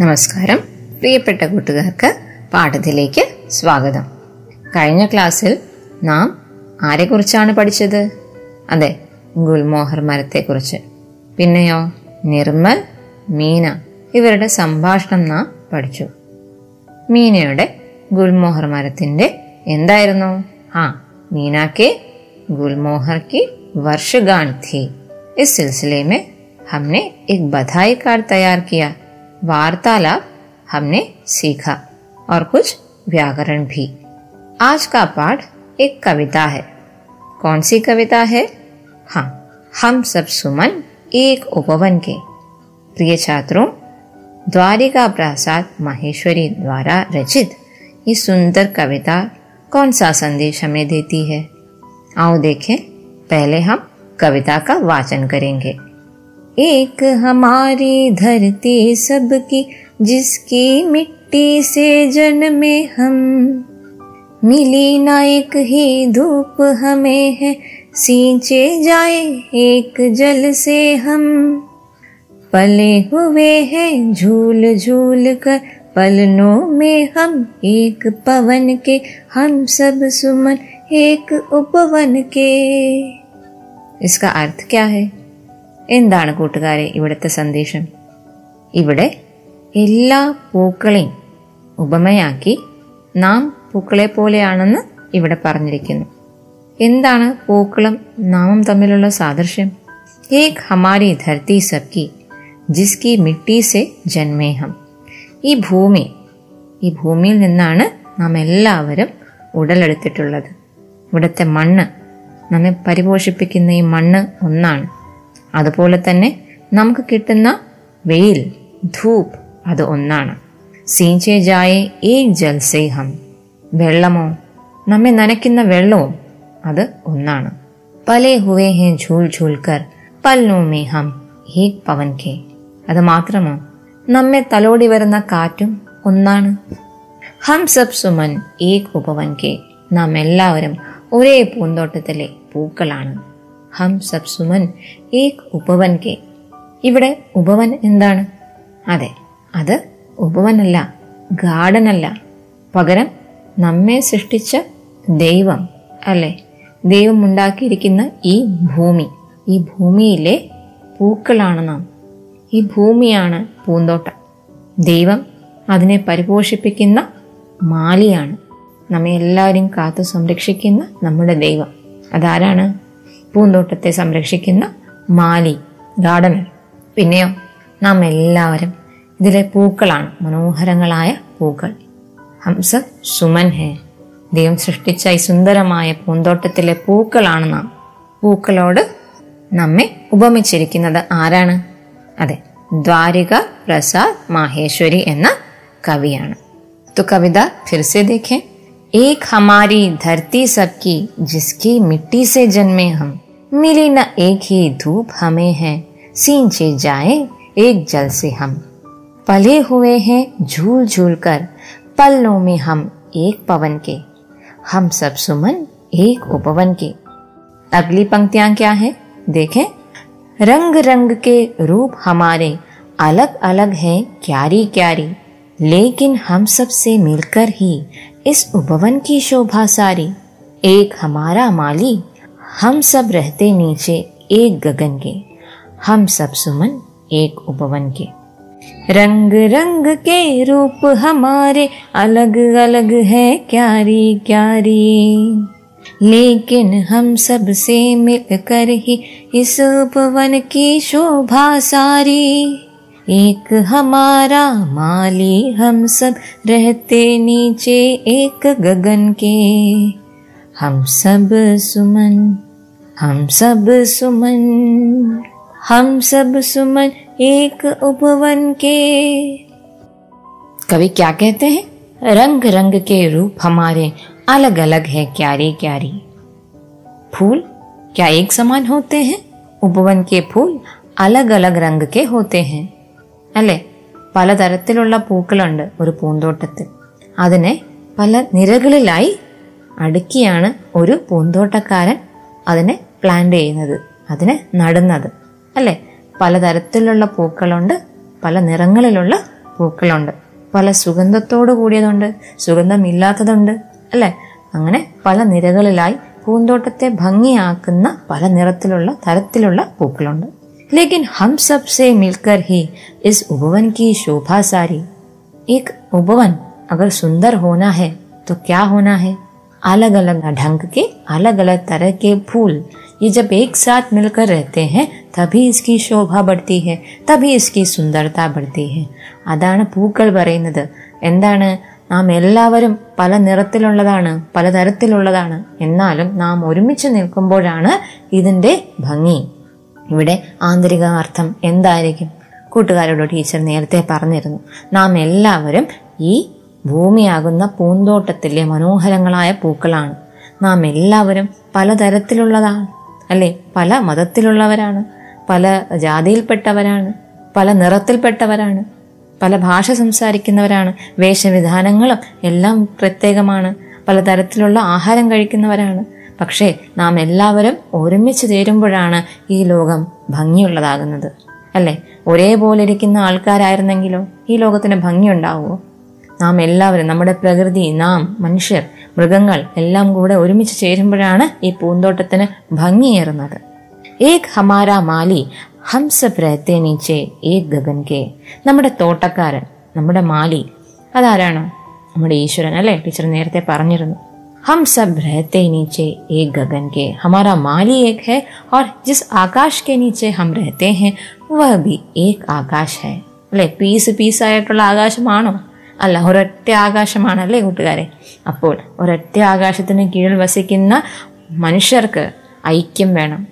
നമസ്കാരം പ്രിയപ്പെട്ട കൂട്ടുകാർക്ക് പാഠത്തിലേക്ക് സ്വാഗതം കഴിഞ്ഞ ക്ലാസ്സിൽ നാം ആരെക്കുറിച്ചാണ് പഠിച്ചത് അതെ ഗുൽമോഹർ മരത്തെക്കുറിച്ച് പിന്നെയോ നിർമ്മൽ മീന ഇവരുടെ സംഭാഷണം നാം പഠിച്ചു മീനയുടെ ഗുൽമോഹർ മരത്തിന്റെ എന്തായിരുന്നു ആ मीना के गुलमोहर की वर्षगांठ थी इस सिलसिले में हमने एक बधाई कार्ड तैयार किया वार्तालाप हमने सीखा और कुछ व्याकरण भी। आज का पाठ एक कविता है। कौन सी कविता है? हाँ हम सब सुमन एक उपवन के। प्रिय छात्रों, द्वारिका प्रसाद माहेश्वरी द्वारा रचित ये सुंदर कविता कौन सा संदेश हमें देती है? आओ देखें, पहले हम कविता का वाचन करेंगे। एक हमारी धरती सबकी, जिसकी मिट्टी से जन्मे हम। मिली ना एक ही धूप हमें है, सींचे जाए एक जल से हम। पले हुए हैं झूल झूल कर, पलनों में हम एक पवन के, हम सब सुमन एक उपवन के। इसका अर्थ क्या है? എന്താണ് കൂട്ടുകാരെ ഇവിടുത്തെ സന്ദേശം? ഇവിടെ എല്ലാ പൂക്കളെയും ഉപമയാക്കി നാം പൂക്കളെ പോലെയാണെന്ന് ഇവിടെ പറഞ്ഞിരിക്കുന്നു. എന്താണ് പൂക്കളും നാമും തമ്മിലുള്ള സാദൃശ്യം? ഏക് ഹമാരി ധർത്തി സബ്കി ജിസ്കി മിട്ടി സെ ജന്മേഹം. ഈ ഭൂമി ഈ ഭൂമിയിൽ നിന്നാണ് നാം എല്ലാവരും ഉടലെടുത്തിട്ടുള്ളത്. ഇവിടുത്തെ മണ്ണ് നമ്മെ പരിപോഷിപ്പിക്കുന്ന ഈ മണ്ണ് ഒന്നാണ്. അതുപോലെ തന്നെ നമുക്ക് കിട്ടുന്ന വെയിൽ ധൂപ് അത് ഒന്നാണ്. സീഞ്ചേ ജായെ ഏക് ജൽസേഹം. വെള്ളമോ? നമ്മെ നനയ്ക്കുന്ന വെള്ളവും അത് ഒന്നാണ്. പലേ ഹുവേ ഹേ ഝൂൽ ഝൂൽക്കർ കർ പൽനോ ഹേ ഹം ഏക് പവൻ കെ. അത് മാത്രമോ? നമ്മെ തലോടി വരുന്ന കാറ്റും ഒന്നാണ്. ഹം സബ് സുമൻ ഏക് ഉപവൻ കെ. നാം എല്ലാവരും ഒരേ പൂന്തോട്ടത്തിലെ പൂക്കളാണ്. ഹം സബ് സുമൻ ഏക് ഉപവൻ കെ. ഇവിടെ ഉപവൻ എന്താണ്? അതെ അത് ഉപവനല്ല ഗാർഡനല്ല പകരം നമ്മെ സൃഷ്ടിച്ച ദൈവം അല്ലെ? ദൈവം ഉണ്ടാക്കിയിരിക്കുന്ന ഈ ഭൂമി. ഈ ഭൂമിയിലെ പൂക്കളാണ് നാം. ഈ ഭൂമിയാണ് പൂന്തോട്ടം. ദൈവം അതിനെ പരിപോഷിപ്പിക്കുന്ന മാലിയാണ്. നമ്മെ എല്ലാവരും കാത്തു സംരക്ഷിക്കുന്ന നമ്മുടെ ദൈവം. അതാരാണ്? പൂന്തോട്ടത്തെ സംരക്ഷിക്കുന്ന മാലി ഗാർഡനർ പിന്നെയോ നാം എല്ലാവരും ഇതിലെ പൂക്കളാണ്. മനോഹരങ്ങളായ പൂക്കൾ. ഹംസ സുമൻ ഹേ. ദൈവം സൃഷ്ടിച്ച ഈ സുന്ദരമായ പൂന്തോട്ടത്തിലെ പൂക്കളാണ് നാം. പൂക്കളോട് നമ്മെ ഉപമിച്ചിരിക്കുന്നത് ആരാണ്? അതെ ദ്വാരിക പ്രസാദ് മാഹേശ്വരി എന്ന കവിയാണ്. തു കവിത ഫിർസെ ദേഖേ एक हमारी धरती सबकी, जिसकी मिट्टी से जन्मे हम। मिली न एक ही धूप हमें है, सींचे जाए एक जल से हम। पले हुए हैं झूल झूल कर पलनों में हम एक पवन के। हम सब सुमन एक उपवन के। अगली पंक्तियाँ क्या है? देखें। रंग रंग के रूप हमारे अलग अलग हैं, क्यारी क्यारी। लेकिन हम सबसे मिलकर ही इस उपवन की शोभा सारी। एक हमारा माली, हम सब रहते नीचे एक गगन के। हम सब सुमन एक उपवन के। रंग रंग के रूप हमारे अलग अलग है क्यारी क्यारी। लेकिन हम सबसे मिलकर ही इस उपवन की शोभा सारी। एक हमारा माली हम सब रहते नीचे एक गगन के। हम सब सुमन, हम सब सुमन, हम सब सुमन एक उपवन के। कवि क्या कहते हैं? रंग रंग के रूप हमारे अलग अलग है क्यारी क्यारी। फूल क्या एक समान होते हैं? उपवन के फूल अलग अलग रंग के होते हैं। അല്ലേ? പലതരത്തിലുള്ള പൂക്കളുണ്ട് ഒരു പൂന്തോട്ടത്തിൽ. അതിനെ പല നിരകളിലായി അടുക്കിയാണ് ഒരു പൂന്തോട്ടക്കാരൻ അതിനെ പ്ലാന്റ് ചെയ്യുന്നത് അതിനെ നടുന്നത്. അല്ലേ? പലതരത്തിലുള്ള പൂക്കളുണ്ട് പല നിറങ്ങളിലുള്ള പൂക്കളുണ്ട്. പല സുഗന്ധത്തോടു കൂടിയതുണ്ട് സുഗന്ധമില്ലാത്തതുണ്ട്. അല്ലേ? അങ്ങനെ പല നിരകളിലായി പൂന്തോട്ടത്തെ ഭംഗിയാക്കുന്ന പല നിറത്തിലുള്ള തരത്തിലുള്ള പൂക്കളുണ്ട്. लेकिन हम सबसे मिलकर ही इस उपवन की शोभा सारी। एक उपवन अगर सुंदर होना है तो क्या होना है? अलग अलग ढंग के अलग अलग तरह के फूल। ये जब एक साथ मिलकर रहते हैं, तभी इसकी शोभा बढ़ती है, तभी इसकी सुंदरता बढ़ती है। अदान पूकल പറയുന്നത്. എന്താണ്? നാം എല്ലാവരും പല നിറത്തിലുള്ളതാണ്, പലതരത്തിലുള്ളതാണ്. എന്നാലും നാം ഒരുമിച്ച് ഇവിടെ ആന്തരിക അർത്ഥം എന്തായിരിക്കും? കൂട്ടുകാരോട് ടീച്ചർ നേരത്തെ പറഞ്ഞിരുന്നു. നാം എല്ലാവരും ഈ ഭൂമിയാകുന്ന പൂന്തോട്ടത്തിലെ മനോഹരങ്ങളായ പൂക്കളാണ്. നാം എല്ലാവരും പലതരത്തിലുള്ളതാണ് അല്ലേ? പല മതത്തിലുള്ളവരാണ് പല ജാതിയിൽപ്പെട്ടവരാണ് പല നിറത്തിൽപ്പെട്ടവരാണ് പല ഭാഷ സംസാരിക്കുന്നവരാണ് വേഷവിധാനങ്ങളും എല്ലാം പ്രത്യേകമാണ് പലതരത്തിലുള്ള ആഹാരം കഴിക്കുന്നവരാണ്. പക്ഷേ നാം എല്ലാവരും ഒരുമിച്ച് ചേരുമ്പോഴാണ് ഈ ലോകം ഭംഗിയുള്ളതാകുന്നത്. അല്ലേ? ഒരേപോലെ ഇരിക്കുന്ന ആൾക്കാരായിരുന്നെങ്കിലോ ഈ ലോകത്തിന് ഭംഗിയുണ്ടാവുമോ? നാം എല്ലാവരും നമ്മുടെ പ്രകൃതി നാം മനുഷ്യർ മൃഗങ്ങൾ എല്ലാം കൂടെ ഒരുമിച്ച് ചേരുമ്പോഴാണ് ഈ പൂന്തോട്ടത്തിന് ഭംഗിയേറുന്നത്. ഏക് ഹമാര മാലി ഹംസ നീച്ചേ നീച്ചെ ഏക് ഗഗൻ കെ. നമ്മുടെ തോട്ടക്കാരൻ നമ്മുടെ മാലി അതാരാണ്? നമ്മുടെ ഈശ്വരൻ അല്ലേ? ടീച്ചർ നേരത്തെ പറഞ്ഞിരുന്നു. हम सब रहते नीचे एक गगन के हमारा माली एक है और जिस आकाश के नीचे हम रहते हैं वह भी एक ആകാശ് है അല്ലെ പീസ് പീസ് ആയിട്ടുള്ള ആകാശമാണോ അല്ല ഒരൊറ്റ ആകാശമാണല്ലേ കൂട്ടുകാരെ അപ്പോൾ ഒരൊറ്റ ആകാശത്തിന് കീഴിൽ വസിക്കുന്ന മനുഷ്യർക്ക് ഐക്യം വേണം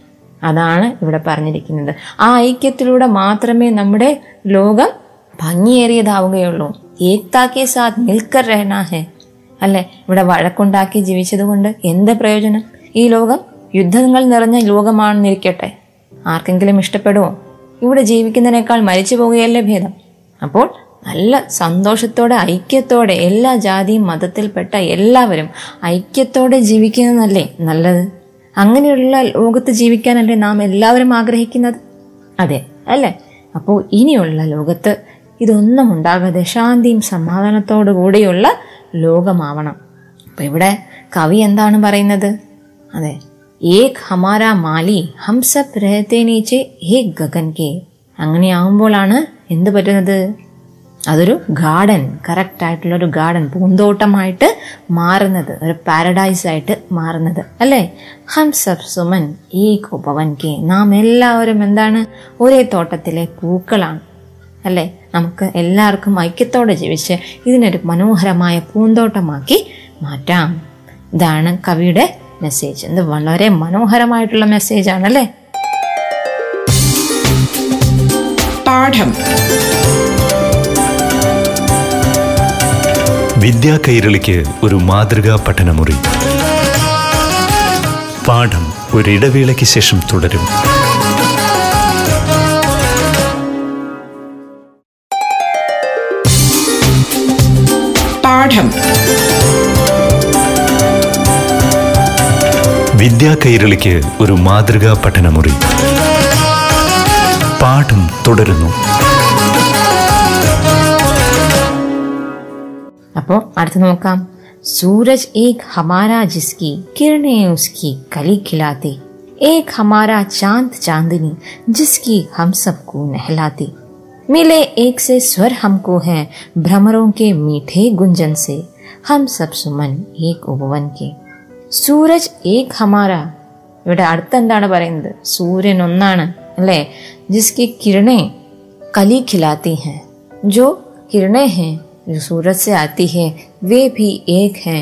അതാണ് ഇവിടെ പറഞ്ഞിരിക്കുന്നത് ആ ഐക്യത്തിലൂടെ മാത്രമേ നമ്മുടെ ലോകം ഭംഗിയേറിയതാവുകയുള്ളൂ ഏക്താക്കെ സാത്ത് മിൽക്കർ രഹന ഹെ അല്ലെ? ഇവിടെ വഴക്കുണ്ടാക്കി ജീവിച്ചതുകൊണ്ട് എന്ത് പ്രയോജനം? ഈ ലോകം യുദ്ധങ്ങൾ നിറഞ്ഞ ലോകമാണെന്നിരിക്കട്ടെ. ആർക്കെങ്കിലും ഇഷ്ടപ്പെടുമോ ഇവിടെ ജീവിക്കുന്നതിനേക്കാൾ മരിച്ചു പോകുകയല്ലേ ഭേദം? അപ്പോൾ നല്ല സന്തോഷത്തോടെ ഐക്യത്തോടെ എല്ലാ ജാതിയും മതത്തിൽപ്പെട്ട എല്ലാവരും ഐക്യത്തോടെ ജീവിക്കുന്നതല്ലേ നല്ലത്? അങ്ങനെയുള്ള ലോകത്ത് ജീവിക്കാനല്ലേ നാം എല്ലാവരും ആഗ്രഹിക്കുന്നത്? അതെ അല്ലേ? അപ്പോൾ ഇനിയുള്ള ലോകത്ത് ഇതൊന്നും ഉണ്ടാകാതെ ശാന്തിയും സമാധാനത്തോടു കൂടിയുള്ള ലോകമാവണം. അപ്പൊ ഇവിടെ കവി എന്താണ് പറയുന്നത്? അതെ ഏക് ഹമാര മാലി ഹംസ പ്രേതേനീച്ച് നീച്ചെ ഗഗൻ കെ. അങ്ങനെയാവുമ്പോഴാണ് എന്ത് പറ്റുന്നത്? അതൊരു ഗാർഡൻ കറക്റ്റ് ആയിട്ടുള്ള ഒരു ഗാർഡൻ പൂന്തോട്ടമായിട്ട് മാറുന്നത് ഒരു പാരഡൈസ് ആയിട്ട് മാറുന്നത് അല്ലേ? ഹം സബ് സുമൻ ഈ കോപവൻ കെ. നാം എല്ലാവരും എന്താണ്? ഒരേ തോട്ടത്തിലെ പൂക്കളാണ് അല്ലേ? നമുക്ക് എല്ലാവർക്കും ഐക്യത്തോടെ ജീവിച്ച് ഇതിനൊരു മനോഹരമായ പൂന്തോട്ടമാക്കി മാറ്റാം. ഇതാണ് കവിയുടെ മെസ്സേജ് ഇത് വളരെ മനോഹരമായിട്ടുള്ള മെസ്സേജ് ആണല്ലേ? പാഠം. വിദ്യാ കൈരളിക്ക് ഒരു മാതൃകാ പഠനമുറി. പാഠം ഒരിടവേളയ്ക്ക് ശേഷം തുടരും. വിദ്യാ കൈരളിക്ക് ഒരു മാതൃകാ പഠനമുറി പാഠം തുടരുന്നു അപ്പോൾ അടുത്ത് നോക്കാം सूरज एक हमारा जिसकी किरणें उसकी कली खिलाती एक हमारा चांद चांदनी जिसकी हम सबको नहलाती मिले एक से स्वर हमको है भ्रमरों के मीठे गुंजन से हम सब सुमन एक ഉപവൻ के സൂരജ് ഏക് ഹമാര ഇവിടെ അടുത്ത് എന്താണ് പറയുന്നത് സൂര്യൻ ഒന്നാണ് അല്ലേ ജിസ്കി കിരണേ കലി खिलाती हैं जो കിരണേ हैं जो सूरज से आती है വേ ഭി ഏക് ഹേ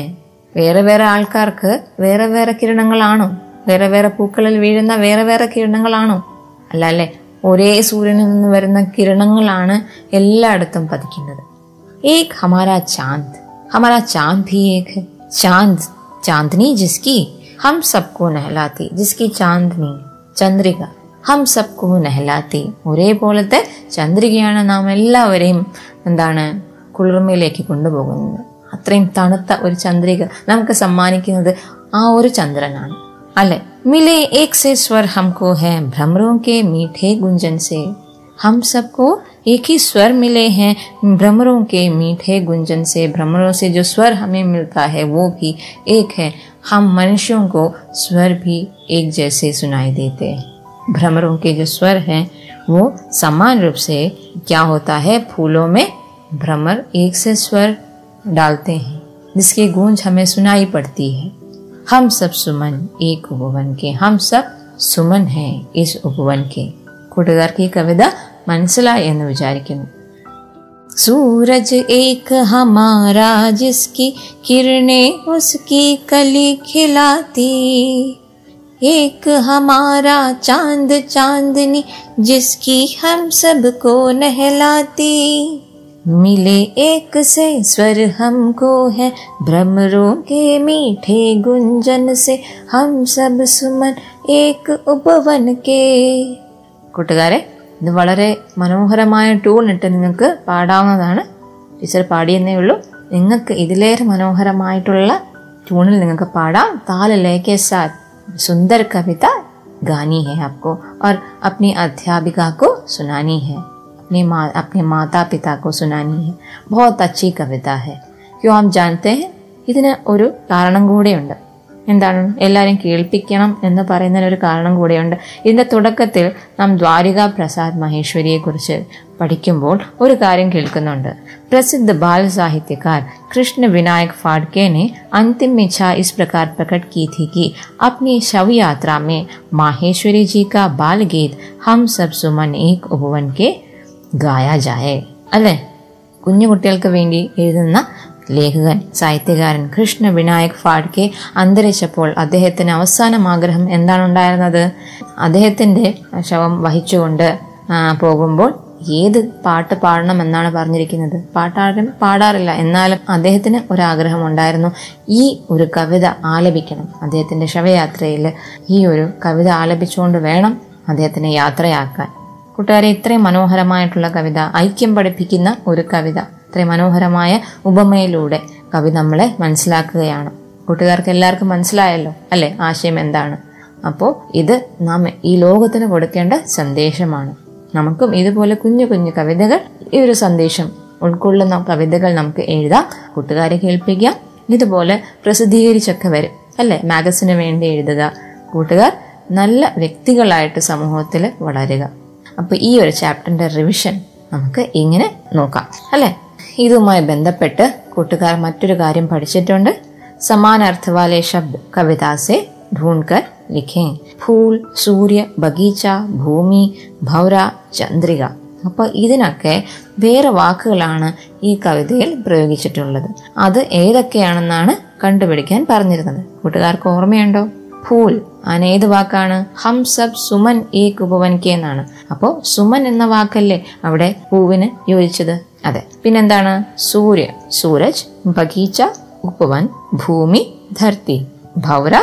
വേറെ വേറെ ആൾക്കാർക്ക് വേറെ വേറെ കിരണങ്ങളാണോ വേറെ വേറെ പൂക്കളിൽ വീഴുന്ന വേറെ വേറെ കിരണങ്ങളാണോ അല്ല അല്ലേ ഒരേ സൂര്യനിൽ നിന്ന് വരുന്ന കിരണങ്ങളാണ് എല്ലായിടത്തും പതിക്കുന്നത് एक हमारा चांद हमारा चांद भी एक है चांद चांदनी जिसकी हम सबको नहलाती जिसकी चांदनी ചന്ദ്രിക ഹം സബ്കോ നഹലാത്തി ഒരേപോലത്തെ ചന്ദ്രികയാണ് നാം എല്ലാവരെയും എന്താണ് കുളിർമയിലേക്ക് കൊണ്ടുപോകുന്നത് അത്രയും തണുത്ത ഒരു ചന്ദ്രിക നമുക്ക് സമ്മാനിക്കുന്നത് ആ ഒരു ചന്ദ്രനാണ് അല്ലെ മിലെ ഏക് സെ സ്വർ ഹംകോ ഹെ ഭ്രമറോ കെ മീഠേ ഗുഞ്ചൻ സെ हम सबको एक ही स्वर मिले हैं। भ्रमरों के मीठे गुंजन से, भ्रमरों से जो स्वर हमें मिलता है, वो भी एक है। हम मनुष्यों को स्वर भी एक जैसे सुनाई देते हैं। भ्रमरों के जो स्वर हैं, वो समान रूप से क्या होता है? फूलों में भ्रमर एक से स्वर डालते हैं, जिसकी गूंज हमें सुनाई पड़ती है। हम सब सुमन, एक उपवन के। हम सब सुमन हैं इस उपवन के। കൂട്ടുകാർക്ക് ഈ കവിത മനസ്സിലായി എന്ന് വിചാരിക്കുന്നു सूरज एक हमारा जिसकी किरणें उसकी कली खिलाती एक हमारा चांद चांदनी जिसकी हम सबको नहलाती मिले एक से स्वर हमको है भ्रमरों के मीठे गुंजन से हम सब सुमन एक उपवन के കൂട്ടുകാരെ ഇത് വളരെ മനോഹരമായ ട്യൂൺ ഇട്ട് നിങ്ങൾക്ക് പാടാവുന്നതാണ്. ടീച്ചർ പാടിയെന്നേ ഉള്ളൂ. നിങ്ങൾക്ക് ഇതിലേറെ മനോഹരമായിട്ടുള്ള ട്യൂണിൽ നിങ്ങൾക്ക് പാടാം. താൽ ലേക്കെ സുന്ദർ കവിത ഗാനി है आपको ഓർ അപ്നി अध्यापिका സുനാനി सुनानी അപ്നി മാ അപ്നി മാതാപിതാക്കോ സുനാനി पिता को सुनानी കവിത बहुत ക്യോ ആം ജാനത്തെ क्यों ഇതിന് ഒരു കാരണം കൂടെയുണ്ട്. എന്താണ് എല്ലാവരും കേൾപ്പിക്കണം എന്ന് പറയുന്നതിന് ഒരു കാരണം കൂടെയുണ്ട് ഇതിന്റെ തുടക്കത്തിൽ നാം ദ്വാരിക പ്രസാദ് മഹേശ്വരിയെ കുറിച്ച് പഠിക്കുമ്പോൾ ഒരു കാര്യം കേൾക്കുന്നുണ്ട് प्रसिद्ध बाल साहित्यकार कृष्ण विनायक फाड़के ने अंतिम इच्छा इस प्रकार प्रकट की थी कि अपनी शव यात्रा में माहेश्वरी जी का बाल गीत हम सब सुमन एक उपवन के गाया जाए അല്ലേ കുഞ്ഞു കുട്ടികൾക്ക് വേണ്ടി എഴുതുന്ന ലേഖകൻ സാഹിത്യകാരൻ കൃഷ്ണ വിനായക് ഫാഡ്കെ അന്തരിച്ചപ്പോൾ അദ്ദേഹത്തിന് അവസാനം ആഗ്രഹം എന്താണുണ്ടായിരുന്നത്? അദ്ദേഹത്തിന്റെ ശവം വഹിച്ചുകൊണ്ട് പോകുമ്പോൾ ഏത് പാട്ട് പാടണം എന്നാണ് പറഞ്ഞിരിക്കുന്നത്? പാട്ടാരും പാടാറില്ല. എന്നാലും അദ്ദേഹത്തിന് ഒരാഗ്രഹം ഉണ്ടായിരുന്നു ഈ ഒരു കവിത ആലപിക്കണം. അദ്ദേഹത്തിന്റെ ശവയാത്രയിൽ ഈ ഒരു കവിത ആലപിച്ചുകൊണ്ട് വേണം അദ്ദേഹത്തിനെ യാത്രയാക്കാൻ. കൂട്ടുകാരെ ഇത്രയും മനോഹരമായിട്ടുള്ള കവിത ഐക്യം പഠിപ്പിക്കുന്ന ഒരു കവിത. ഇത്രയും മനോഹരമായ ഉപമയിലൂടെ കവി നമ്മളെ മനസ്സിലാക്കുകയാണ്. കൂട്ടുകാർക്ക് എല്ലാവർക്കും മനസ്സിലായല്ലോ? അല്ലെ? ആശയം എന്താണ്? അപ്പോൾ ഇത് നാം ഈ ലോകത്തിന് കൊടുക്കേണ്ട സന്ദേശമാണ്. നമുക്കും ഇതുപോലെ കുഞ്ഞു കുഞ്ഞു കവിതകൾ ഈ ഒരു സന്ദേശം ഉൾക്കൊള്ളുന്ന കവിതകൾ നമുക്ക് എഴുതാം. കൂട്ടുകാരെ കേൾപ്പിക്കാം. ഇതുപോലെ പ്രസിദ്ധീകരിച്ചൊക്കെ വരും. അല്ലേ? മാഗസിന് വേണ്ടി എഴുതുക. കൂട്ടുകാർ നല്ല വ്യക്തികളായിട്ട് സമൂഹത്തിൽ വളരുക. അപ്പൊ ഈ ഒരു ചാപ്റ്ററിന്റെ റിവിഷൻ നമുക്ക് ഇങ്ങനെ നോക്കാം. അല്ലെ? ഇതുമായി ബന്ധപ്പെട്ട് കൂട്ടുകാർ മറ്റൊരു കാര്യം പഠിച്ചിട്ടുണ്ട് സമാനാർത്ഥ വാലെ ശബ്ദ കവിതാ സെ ढूंढकर लिखें ഫൂൾ സൂര്യ ബഗീച്ച ഭൂമി ഭൗര ചന്ദ്രിക അപ്പൊ ഇതിനൊക്കെ വേറെ വാക്കുകളാണ് ഈ കവിതയിൽ പ്രയോഗിച്ചിട്ടുള്ളത് അത് ഏതൊക്കെയാണെന്നാണ് കണ്ടുപിടിക്കാൻ പറഞ്ഞിരുന്നത് കൂട്ടുകാർക്ക് ഓർമ്മയുണ്ടോ ഫൂൽ അതിന് ഏത് വാക്കാണ് ഹം സബ് സുമൻ ഏക് ഉപവൻ കെ എന്നാണ് അപ്പോ സുമൻ എന്ന വാക്കല്ലേ അവിടെ പൂവിന് യോജിച്ചത് അതെ. പിന്നെന്താണ്? സൂര്യ സൂരജ് ബഗീച്ച ഉപവൻ ഭൂമി ധർത്തി ഭൗര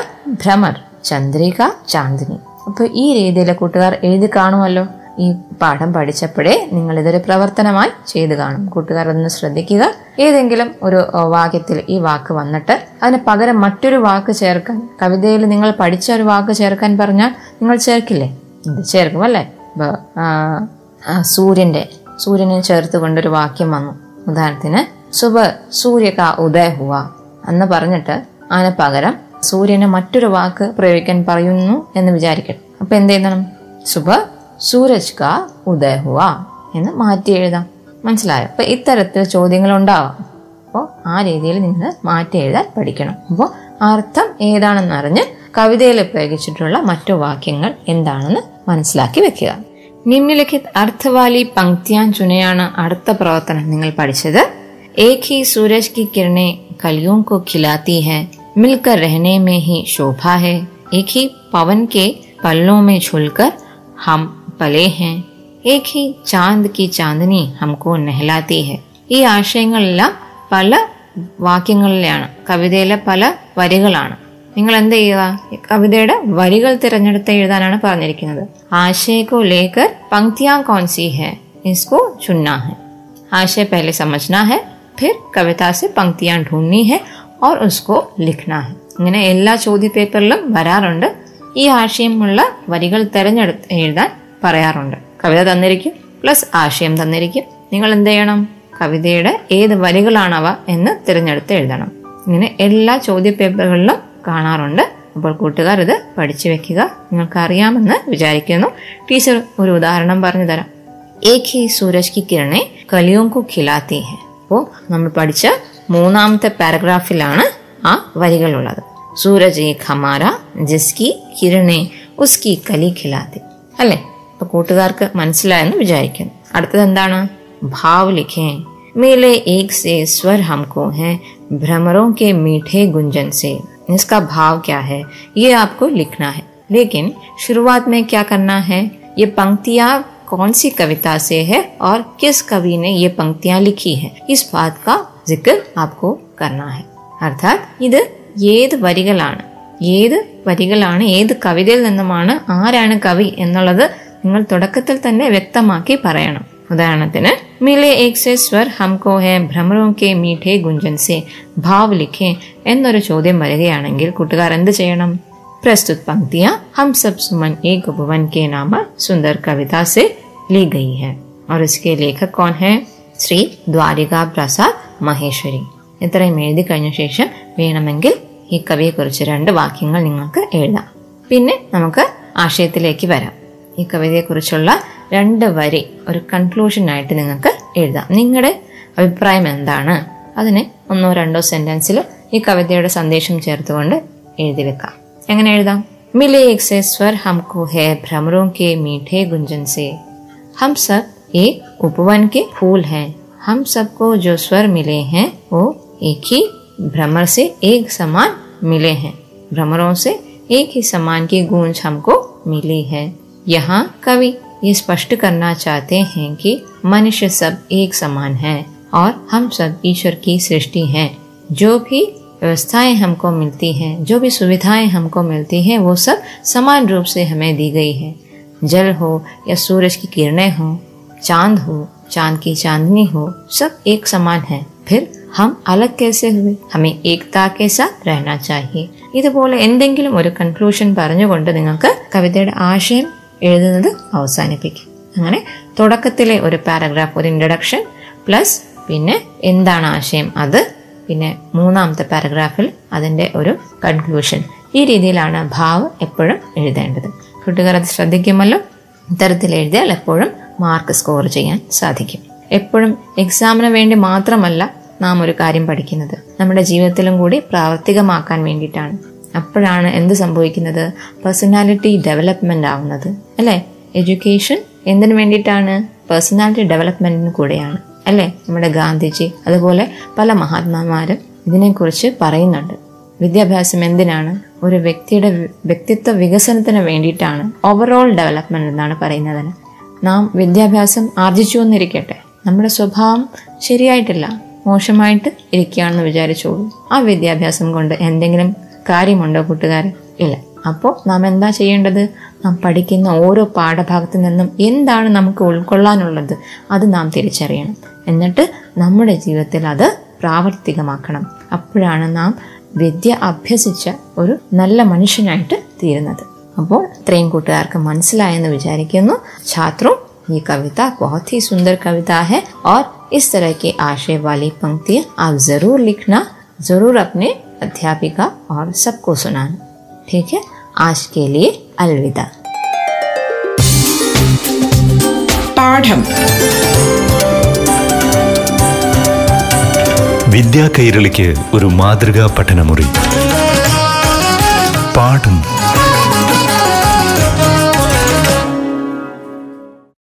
ഭ്രമർ ചന്ദ്രിക ചാന്ദിനി. അപ്പൊ ഈ രീതിയിലെ കൂട്ടുകാർ എഴുതി കാണുമല്ലോ? ഈ പാഠം പഠിച്ചപ്പോഴേ നിങ്ങൾ ഇതൊരു പ്രവർത്തനമായി ചെയ്തു കാണും. കൂട്ടുകാർ ഒന്ന് ശ്രദ്ധിക്കുക. ഏതെങ്കിലും ഒരു വാക്യത്തിൽ ഈ വാക്ക് വന്നിട്ട് അതിന് പകരം മറ്റൊരു വാക്ക് ചേർക്കാൻ കവിതയിൽ നിങ്ങൾ പഠിച്ച ഒരു വാക്ക് ചേർക്കാൻ പറഞ്ഞാൽ നിങ്ങൾ ചേർക്കില്ലേ? ചേർക്കും അല്ലേ? സൂര്യന്റെ സൂര്യനെ ചേർത്ത് കൊണ്ടൊരു വാക്യം വന്നു. ഉദാഹരണത്തിന് സുബ സൂര്യ കാ ഉദയ ഹുവ എന്ന് പറഞ്ഞിട്ട് അതിന് പകരം സൂര്യന് മറ്റൊരു വാക്ക് പ്രയോഗിക്കാൻ പറയുന്നു എന്ന് വിചാരിക്കട്ടെ അപ്പൊ എന്ത് ചെയ്യണം സുബ സൂരജ് കാ ഉദയ ഹുവ എന്ന് മാറ്റി എഴുതാം. മനസ്സിലായോ? അപ്പൊ ഇത്തരത്തിൽ ചോദ്യങ്ങൾ ഉണ്ടാവാം. അപ്പോൾ ആ രീതിയിൽ നിങ്ങൾ മാറ്റി എഴുതാൻ പഠിക്കണം. അപ്പോൾ അർത്ഥം ഏതാണെന്ന് അറിഞ്ഞ് കവിതയിൽ ഉപയോഗിച്ചിട്ടുള്ള മറ്റു വാക്യങ്ങൾ എന്താണെന്ന് മനസ്സിലാക്കി വെക്കുക. നിമ്നലിഖിത് അർത്ഥവാലി പങ്ക്തിയാൻ ചുനയാണ് അടുത്ത പ്രവർത്തനം നിങ്ങൾ പഠിച്ചത് एक ही सूरज की किरणें कलियों को खिलाती है मिलकर रहने में ही शोभा है एक ही पवन के पल्लों में झुलकर हम पले हैं एक ही चांद की चांदनी हमको नहलाती है ഈ ആശയങ്ങളെല്ലാം പല വാക്യങ്ങളിലാണ് കവിതയിലെ പല വരികളാണ് നിങ്ങൾ എന്ത് ചെയ്യുക ഈ കവിതയുടെ വരികൾ തിരഞ്ഞെടുത്ത് എഴുതാനാണ് പറഞ്ഞിരിക്കുന്നത് ആശയക്കോ ലേക്കർ പങ്ക്തിയാ കോൺസി ഹെ इसको चुनना है आशय पहले समझना है फिर कविता से पंक्तियां ढूंढनी है और उसको लिखना है ഇങ്ങനെ എല്ലാ ചോദ്യ പേപ്പറിലും വരാറുണ്ട് ഈ ആശയമുള്ള വരികൾ തിരഞ്ഞെടുത്ത് എഴുതാൻ പറയാറുണ്ട് കവിത തന്നിരിക്കും പ്ലസ് ആശയം തന്നിരിക്കും നിങ്ങൾ എന്ത് ചെയ്യണം കവിതയുടെ ഏത് വരികളാണവ എന്ന് തിരഞ്ഞെടുത്ത് എഴുതണം ഇങ്ങനെ എല്ലാ ചോദ്യ പേപ്പറുകളിലും കാണാറുണ്ട്. അപ്പോൾ കൂട്ടുകാർ ഇത് പഠിച്ചു വെക്കുക. നിങ്ങൾക്കറിയാമെന്ന് വിചാരിക്കുന്നു. ടീച്ചർ ഒരു ഉദാഹരണം പറഞ്ഞു തരാം. ഏക് ഹി സൂരജ് കി കിരണെ കലിയോങ്കു ഖിലാത്തി ഹെ. അപ്പോൾ നമ്മൾ പഠിച്ച മൂന്നാമത്തെ പാരഗ്രാഫിലാണ് ആ വരികളുള്ളത്. സൂരജ് ഏക് ഹമാര ജസ്കി കിരണെ ഉസ്കി കലി ഖിലാത്തി. അല്ലേ? അപ്പൊ കൂട്ടുകാർക്ക് മനസ്സിലായെന്ന് വിചാരിക്കുന്നു. അടുത്തത് എന്താണ്? ഭാവ് ലിഖേ. മേലെ ഏക് സേ സ്വർ ഹംകോ ഹെ ഭ്രമറോ കെ മീഠേ ഗുഞ്ചൻ സേ. इसका भाव क्या है ये आपको लिखना है लेकिन शुरुआत में क्या करना है ये पंक्तियां कौन सी कविता से है और किस कवि ने ये पंक्तियां लिखी है इस बात का जिक्र आपको करना है അർത്ഥാത് ഇത് ഏത് വരികളാണ് ഏത് വരികളാണ് ഏത് കവിതയിൽ നിന്നുമാണ് ആരാണ് കവി എന്നുള്ളത് നിങ്ങൾ തുടക്കത്തിൽ തന്നെ വ്യക്തമാക്കി പറയണം ഉദാഹരണത്തിന് മിലെ ഏക് സെ സ്വർ ഹംകോ ഹെ ഭ്രമറോ കെ മീഠെ ഗുഞ്ചൻ സെ ഭാവ് ലിഖെ എന്നൊരു ചോദ്യം വരികയാണെങ്കിൽ കൂട്ടുകാർ എന്ത് ചെയ്യണം प्रस्तुत पंक्तियां हम सब सुमन एक उपवन के नाम सुंदर कविता से ली गई है और इसके लेखक कौन है ശ്രീ ദ്വാരിക പ്രസാദ് മഹേശ്വരി ഇത്രയും എഴുതി കഴിഞ്ഞ ശേഷം വേണമെങ്കിൽ ഈ കവിയെക്കുറിച്ച് രണ്ട് വാക്യങ്ങൾ നിങ്ങൾക്ക് എഴുതാം പിന്നെ നമുക്ക് ആശയത്തിലേക്ക് വരാം ഈ കവിതയെക്കുറിച്ചുള്ള രണ്ട് വരി ഒരു കൺക്ലൂഷനായിട്ട് നിങ്ങൾക്ക് എഴുതാം നിങ്ങളുടെ അഭിപ്രായം എന്താണ് അതിന് ഒന്നോ രണ്ടോ സെന്റൻസിൽ ഈ കവിതയുടെ സന്ദേശം ചേർത്തുകൊണ്ട് എഴുതി വെക്കാം എങ്ങനെ എഴുതാം മിലെ एक से स्वर हमको है भ्रमरों के मीठे गुंजन से हम सब एक उपवन के फूल हैं हम सबको जो स्वर मिले हैं वो एक ही भ्रमर से एक समान मिले हैं भ्रमरों से एक ही समान की गूंज हमको मिली है यहाँ कवि ये स्पष्ट करना चाहते हैं कि मनुष्य सब एक समान है और हम सब ईश्वर की सृष्टि हैं जो भी व्यवस्थाएं हमको मिलती हैं जो भी सुविधाएं हमको मिलती हैं वो सब समान रूप से हमें दी गई है जल हो या सूरज की किरणें हो चांद हो चांद की चांदनी हो सब एक समान है फिर हम अलग कैसे हुए हमें एकता के साथ रहना चाहिए ഇതുപോലെ എന്തെങ്കിലും ഒരു കൺക്ലൂഷൻ പറഞ്ഞുകൊണ്ട് നിങ്ങൾക്ക് കവിതയുടെ ആശയം എഴുതുന്നത് അവസാനിപ്പിക്കും. അങ്ങനെ തുടക്കത്തിലെ ഒരു പാരഗ്രാഫ് ഒരു ഇൻട്രഡക്ഷൻ പ്ലസ് പിന്നെ എന്താണ് ആശയം? അത് പിന്നെ മൂന്നാമത്തെ പാരഗ്രാഫിൽ അതിന്റെ ഒരു കൺക്ലൂഷൻ ഈ രീതിയിലാണ് ഭാവ് എപ്പോഴും എഴുതേണ്ടത്. കൂട്ടുകാർ അത് ശ്രദ്ധിക്കുമല്ലോ? ഇത്തരത്തിൽ എഴുതിയാൽ എപ്പോഴും മാർക്ക് സ്കോർ ചെയ്യാൻ സാധിക്കും. എപ്പോഴും എക്സാമിന് വേണ്ടി മാത്രമല്ല നാം ഒരു കാര്യം പഠിക്കുന്നത്. നമ്മുടെ ജീവിതത്തിലും കൂടി പ്രാവർത്തികമാക്കാൻ വേണ്ടിയിട്ടാണ്. അപ്പോഴാണ് എന്ത് സംഭവിക്കുന്നത്? പേഴ്സണാലിറ്റി ഡെവലപ്മെന്റ് ആവുന്നത്. അല്ലേ? എഡ്യൂക്കേഷൻ എന്തിനു വേണ്ടിയിട്ടാണ്? പേഴ്സണാലിറ്റി ഡെവലപ്മെന്റിന് കൂടെയാണ്. അല്ലേ? നമ്മുടെ ഗാന്ധിജി അതുപോലെ പല മഹാത്മാമാരും ഇതിനെക്കുറിച്ച് പറയുന്നുണ്ട്. വിദ്യാഭ്യാസം എന്തിനാണ്? ഒരു വ്യക്തിയുടെ വ്യക്തിത്വ വികസനത്തിന് വേണ്ടിയിട്ടാണ് ഓവറോൾ ഡെവലപ്മെന്റ് എന്നാണ് പറയുന്നതിന്. നാം വിദ്യാഭ്യാസം ആർജിച്ചു എന്നിരിക്കട്ടെ. നമ്മുടെ സ്വഭാവം ശരിയായിട്ടില്ല. മോശമായിട്ട് ഇരിക്കുകയാണെന്ന് വിചാരിച്ചോളൂ. ആ വിദ്യാഭ്യാസം കൊണ്ട് എന്തെങ്കിലും കാര്യമുണ്ടോ കൂട്ടുകാരെ ഇല്ല അപ്പോൾ നാം എന്താ ചെയ്യേണ്ടത് നാം പഠിക്കുന്ന ഓരോ പാഠഭാഗത്തു നിന്നും എന്താണ് നമുക്ക് ഉൾക്കൊള്ളാനുള്ളത് അത് നാം തിരിച്ചറിയണം എന്നിട്ട് നമ്മുടെ ജീവിതത്തിൽ അത് പ്രാവർത്തികമാക്കണം അപ്പോഴാണ് നാം വിദ്യ അഭ്യസിച്ച ഒരു നല്ല മനുഷ്യനായിട്ട് തീരുന്നത് അപ്പോൾ ഇത്രയും കൂട്ടുകാർക്ക് മനസ്സിലായെന്ന് വിചാരിക്കുന്നു ഛാത്രോ ये कविता बहुत ही सुंदर कविता है और इस तरह के आशय वाली पंक्तियां आप जरूर लिखना जरूर अपने अध्यापिका और सबको सुनाना ठीक है आज के लिए अलविदा പാഠം വിദ്യാ കൈരളിക്ക് ഒരു മാതൃകാ പഠനമുറി പാഠം